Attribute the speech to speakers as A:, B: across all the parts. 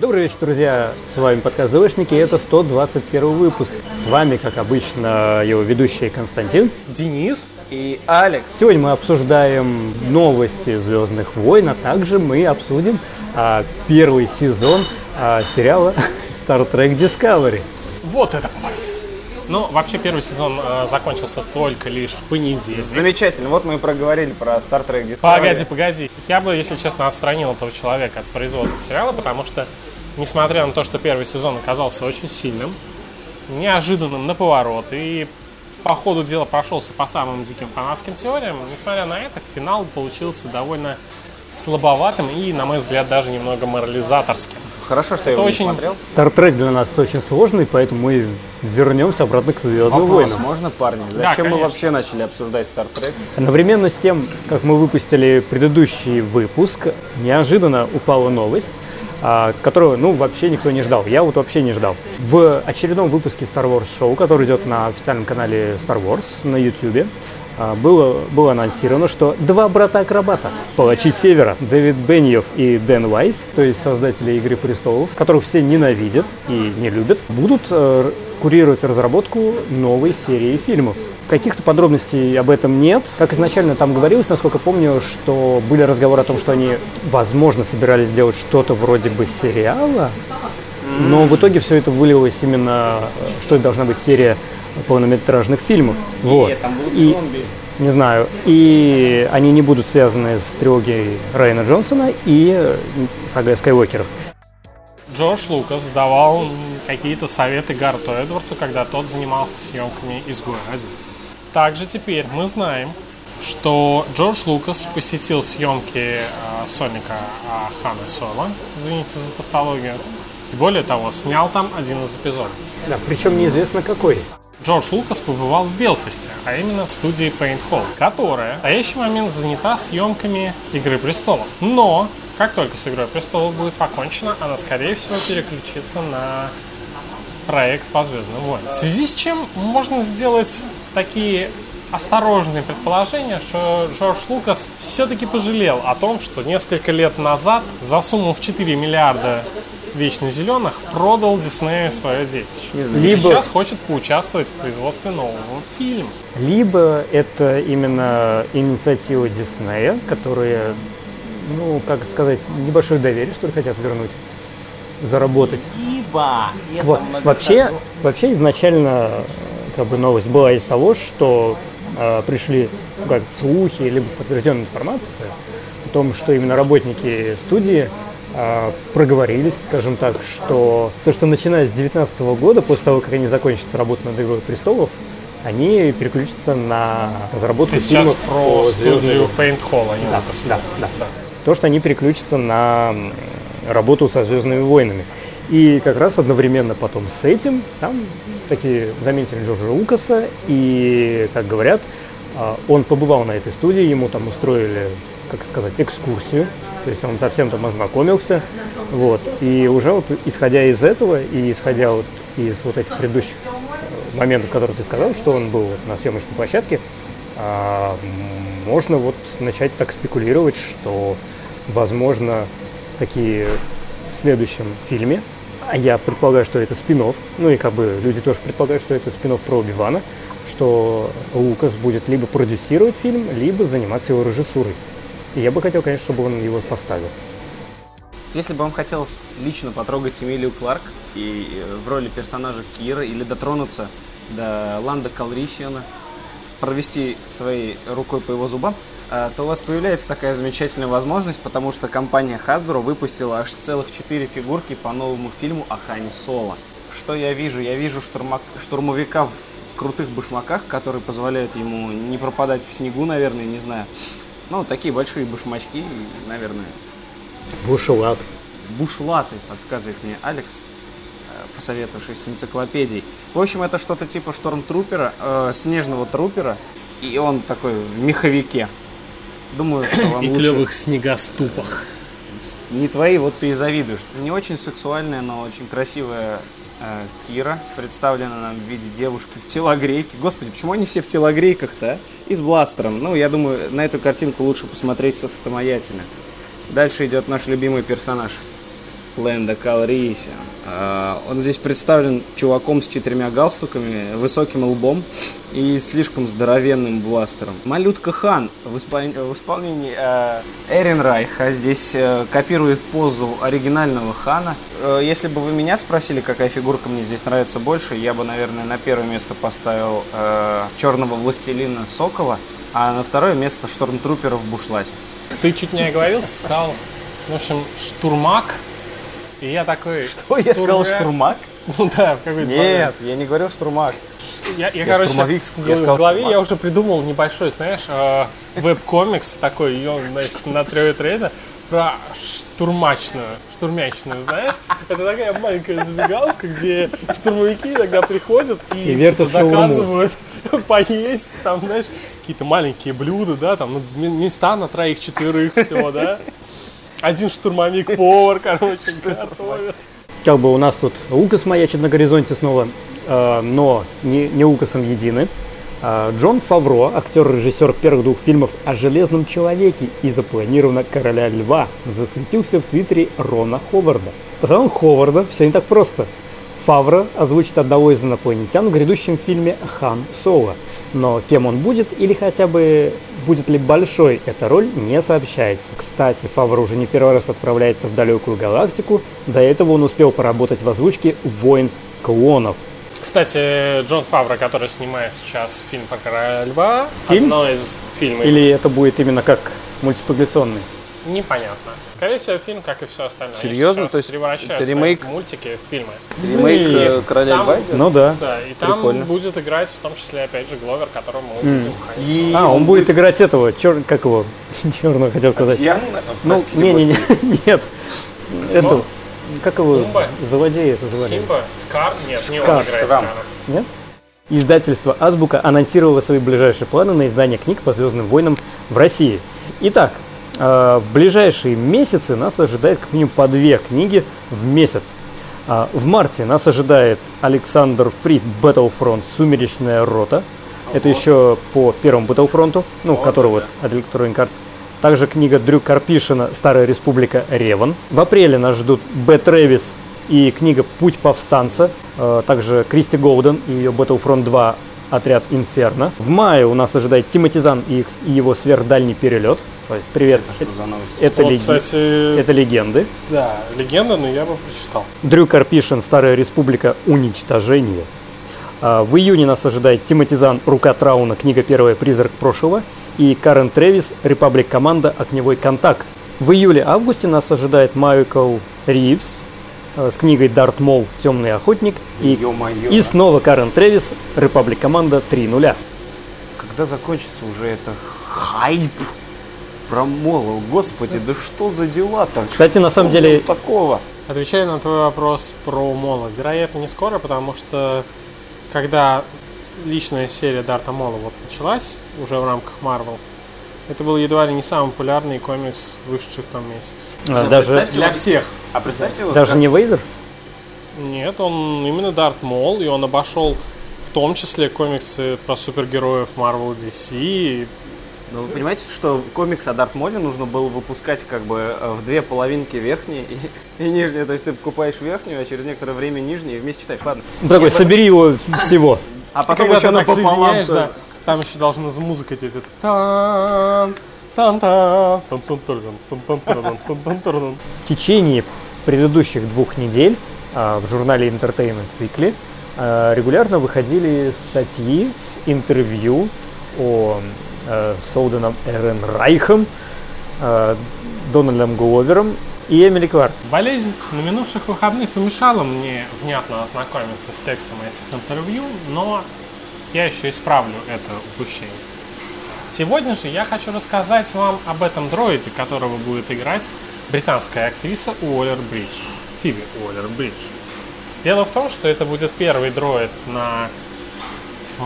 A: Добрый вечер, друзья! С вами подкаст ЗВшники, и это 121 выпуск. С вами, как обычно, его ведущий Константин.
B: Денис и Алекс.
A: Сегодня мы обсуждаем новости Звездных войн, а также мы обсудим а, первый сезон а, сериала Star Trek Discovery.
B: Вот это поворот. Ну, вообще первый сезон э, закончился только лишь в понедельник.
C: Замечательно. Вот мы и проговорили про Star Trek Discovery.
B: Погоди, погоди. Я бы, если честно, отстранил этого человека от производства сериала, потому что, несмотря на то, что первый сезон оказался очень сильным, неожиданным на поворот и по ходу дела прошелся по самым диким фанатским теориям, несмотря на это, финал получился довольно слабоватым и, на мой взгляд, даже немного морализаторским.
C: Хорошо, что я его
B: очень-
C: не смотрел.
A: Star Trek для нас очень сложный, поэтому мы вернемся обратно к Звездным
C: Вопрос,
A: войнам.
C: можно, парни?
B: Да,
C: Зачем мы
B: конечно.
C: вообще начали обсуждать Star Trek?
A: Одновременно с тем, как мы выпустили предыдущий выпуск, неожиданно упала новость, а, которую, ну, вообще никто не ждал. Я вот вообще не ждал. В очередном выпуске Star Wars Show, который идет на официальном канале Star Wars на YouTube, было, было анонсировано, что два брата-акробата, палачи Севера, Дэвид Беньев и Дэн Вайс, то есть создатели «Игры престолов», которых все ненавидят и не любят, будут э, курировать разработку новой серии фильмов. Каких-то подробностей об этом нет. Как изначально там говорилось, насколько помню, что были разговоры о том, что они, возможно, собирались сделать что-то вроде бы сериала, но в итоге все это вылилось именно, э, что это должна быть серия полнометражных фильмов. вот.
C: там будут
A: И-
C: зомби.
A: Не знаю. И они не будут связаны с трилогией Райана Джонсона и э, сагой Скайуокеров.
B: Джордж Лукас давал какие-то советы Гарту Эдвардсу, когда тот занимался съемками «Изгоя 1». Также теперь мы знаем, что Джордж Лукас посетил съемки э, Соника э, Хана Соло, извините за тавтологию, более того, снял там один из эпизодов.
A: Да, причем неизвестно какой.
B: Джордж Лукас побывал в Белфасте, а именно в студии Paint Hall, которая в настоящий момент занята съемками «Игры престолов». Но, как только с «Игрой престолов» будет покончено, она, скорее всего, переключится на проект по «Звездным войнам». В связи с чем можно сделать такие осторожные предположения, что Джордж Лукас все-таки пожалел о том, что несколько лет назад за сумму в 4 миллиарда вечно зеленых продал Диснею свое детище. И
A: Либо-
B: сейчас хочет поучаствовать в производстве нового фильма.
A: Либо это именно инициатива Диснея, которые, ну, как сказать, небольшое доверие, что ли, хотят вернуть, заработать.
C: Ибо это
A: Вот. Вообще, вообще изначально э, как бы новость была из того, что э, пришли ну, как слухи либо подтвержденная информация о том, что именно работники студии проговорились, скажем так, что то, что начиная с 2019 года, после того, как они закончат работу над «Игрой престолов», они переключатся на разработку
B: Ты сейчас
A: фильмов
B: про
A: по «Звездным
B: студию
A: войнам».
B: Paint Hall, а не
A: Да,
B: Lucasfilm.
A: да, да. То, что они переключатся на работу со Звездными войнами. И как раз одновременно потом с этим там такие заметили Джорджа Лукаса, и, как говорят, а, он побывал на этой студии, ему там устроили, как сказать, экскурсию, то есть он совсем там ознакомился, вот, и уже вот исходя из этого и исходя вот из вот этих предыдущих э, моментов, которые ты сказал, что он был вот на съемочной площадке, а, можно вот начать так спекулировать, что, возможно, такие в следующем фильме, а я предполагаю, что это спин ну и как бы люди тоже предполагают, что это спин про Оби-Вана, что Лукас будет либо продюсировать фильм, либо заниматься его режиссурой. Я бы хотел, конечно, чтобы он его поставил.
C: Если бы вам хотелось лично потрогать Эмилию Кларк и э, в роли персонажа Кира или дотронуться до Ланда Калрисиана, провести своей рукой по его зубам, э, то у вас появляется такая замечательная возможность, потому что компания Hasbro выпустила аж целых четыре фигурки по новому фильму о Хане Соло. Что я вижу? Я вижу штурма- штурмовика в крутых башмаках, которые позволяют ему не пропадать в снегу, наверное, не знаю. Ну, такие большие башмачки, наверное,
A: Бушелат.
C: бушлаты, подсказывает мне Алекс, э, посоветовавшись с энциклопедией. В общем, это что-то типа штормтрупера, э, снежного трупера, и он такой в меховике. Думаю, что вам
B: И
C: лучше...
B: клевых снегоступах.
C: Не твои, вот ты и завидуешь. Не очень сексуальная, но очень красивая э, Кира, представлена нам в виде девушки в телогрейке. Господи, почему они все в телогрейках-то, а? И с бластером. Ну, я думаю, на эту картинку лучше посмотреть самостоятельно. Дальше идет наш любимый персонаж. Лэнда Калрисиан. А, Он здесь представлен чуваком с четырьмя галстуками, высоким лбом и слишком здоровенным бластером. Малютка Хан в, исполн- в исполнении э, Эрин Райха здесь э, копирует позу оригинального Хана. Э, если бы вы меня спросили, какая фигурка мне здесь нравится больше, я бы, наверное, на первое место поставил черного властелина Сокола, а на второе место штормтрупера в бушлате.
B: Ты чуть не оговорился, сказал, в общем, штурмак. И я такой...
C: Что я сказал, штурмак?
B: Ну да, в какой-то
C: Нет, я не говорил штурмак.
B: Я, я,
C: Я
B: короче,
C: штурмовик,
B: в
C: я сказал
B: голове
C: штурмак.
B: я уже придумал небольшой, знаешь, э, веб-комикс такой, и он, значит, на трех трейда про штурмачную, штурмячную, знаешь? Это такая маленькая забегаловка, где штурмовики иногда приходят и,
A: И
B: типа, заказывают поесть, там, знаешь, какие-то маленькие блюда, да, там, ну, места на троих-четверых всего, да. Один штурмовик-повар, короче, готовит.
A: Как бы у нас тут Лукас маячит на горизонте снова, э, но не, не Лукасом едины. А, Джон Фавро, актер-режиссер первых двух фильмов о Железном Человеке и запланировано Короля Льва, засветился в твиттере Рона Ховарда. По словам Ховарда, все не так просто. Фавро озвучит одного из инопланетян в грядущем фильме «Хан Соло». Но кем он будет или хотя бы будет ли большой эта роль, не сообщается. Кстати, Фавро уже не первый раз отправляется в далекую галактику. До этого он успел поработать в озвучке «Войн клонов».
B: Кстати, Джон Фавро, который снимает сейчас фильм по Короля Льва,
A: Фильм?
B: одно из фильмов,
A: Или это будет именно как мультипликационный?
B: Непонятно. Скорее всего, фильм, как и все остальное.
C: Серьезно? То есть это ремейк?
B: мультики в фильмы.
C: Ремейк э, Короля
B: Там-
C: Льва идет?
A: Ну да.
B: Да, и там
C: Прикольно.
B: будет играть в том числе, опять же, Гловер, которого мы увидим в
C: И
A: А, он будет играть этого, чер... как его, черного хотел сказать.
C: Я,
A: Ну, не-не-не, нет. Это, как его,
B: Пумба?
A: з- злодея это звали?
B: Симба, Скар, нет, не
A: Скар.
B: он играет. Скара.
A: Нет? Издательство «Азбука» анонсировало свои ближайшие планы на издание книг по «Звездным войнам» в России. Итак, в ближайшие месяцы нас ожидает как минимум по две книги в месяц. А, В марте нас ожидает Александр Фрид Battlefront «Сумеречная рота». Это еще по первому Battlefront, ну, который вот от Electronic Arts. Также книга Дрю Карпишина «Старая республика Реван». В апреле нас ждут Б. Трэвис и книга «Путь повстанца». Э, Также Кристи Голден и ее Battlefront 2 «Отряд Инферно». В мае у нас ожидает Тимоти Зан и их- и его сверхдальний перелет. То есть, привет,
C: Что за новости?
A: это,
B: Вот,
A: леги-
B: кстати,
A: это легенды.
B: да, легенда, но я бы прочитал.
A: Дрю Карпишин «Старая республика. Уничтожение». А, В июне нас ожидает Тимоти Зан «Рука Трауна. Книга первая. Призрак прошлого». И Карен Тревис «Репаблик Команда. Огневой контакт». В июле-августе нас ожидает Майкл Ривз э, с книгой «Дарт Мол. Темный охотник». И, и снова Карен Тревис «Репаблик Команда 3.0».
C: Когда закончится уже это хайп про Молу? Господи, да что за дела-то?
A: Кстати, на самом деле-
C: такого?
B: Отвечая на твой вопрос про Мола, вероятно, не скоро, потому что когда личная серия Дарта Мола вот началась уже в рамках Marvel, это был едва ли не самый популярный комикс, вышедший в том месяце.
A: А,
C: Да,
A: Даже,
B: Для
C: вот-
B: всех.
C: А представьте, вот
A: даже
C: как-
A: не Вейдер?
B: Нет, он именно Дарт Мол, и он обошел в том числе комиксы про супергероев Marvel DC.
C: Ну, вы понимаете, что комикс о Дарт Моле нужно было выпускать как бы э, в две половинки верхней и, и нижней. То есть ты покупаешь верхнюю, а через некоторое время нижнюю и вместе читаешь. Ладно.
A: Ну, такой, Я собери его всего.
C: А потом еще напополам.
B: Да, там еще должна за музыка тебе.
A: В течение предыдущих двух недель а, в журнале Entertainment Weekly а, регулярно выходили статьи с интервью о э, Солденом Эрен Райхом, а, Дональдом Гловером и Эмили Кларк.
B: Болезнь на минувших выходных помешала мне внятно ознакомиться с текстом этих интервью, но я еще исправлю это упущение. Сегодня же я хочу рассказать вам об этом дроиде, которого будет играть британская актриса Уоллер Бридж, Фиби Уоллер Бридж. Дело в том, что это будет первый дроид на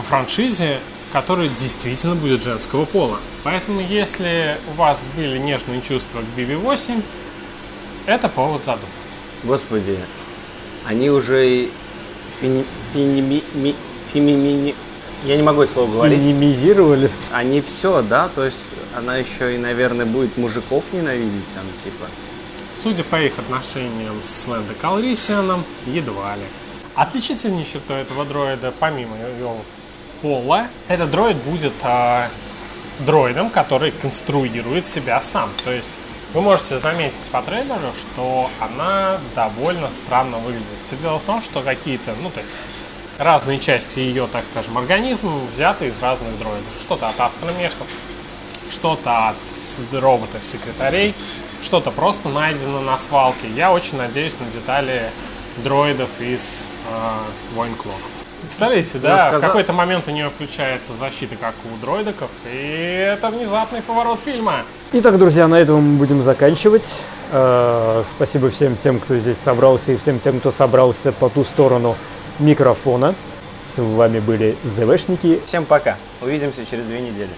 B: франшизе, который действительно будет женского пола. Поэтому, если у вас были нежные чувства к BB-8, это повод задуматься.
C: Господи, они уже и фини- ми- фемини- Я не могу это слово говорить.
A: Минимизировали.
C: Они все, да? То есть она еще и, наверное, будет мужиков ненавидеть там, типа.
B: Судя по их отношениям с Лэндо Калрисианом, едва ли. Отличительной чертой этого дроида, помимо его пола, этот дроид будет а, дроидом, который конструирует себя сам. То есть вы можете заметить по трейлеру, что она довольно странно выглядит. Все дело в том, что какие-то, ну то есть разные части ее, так скажем, организма взяты из разных дроидов. Что-то от астромехов, что-то от роботов-секретарей, что-то просто найдено на свалке. Я очень надеюсь на детали дроидов из э, Войн Клонов. Представляете, да, сказал... в какой-то момент у нее включается защита, как у дроидиков, и это внезапный поворот фильма.
A: Итак, друзья, на этом мы будем заканчивать. Э, спасибо всем тем, кто здесь собрался, и всем тем, кто собрался по ту сторону микрофона. С вами были ЗВшники.
C: Всем пока. Увидимся через две недели.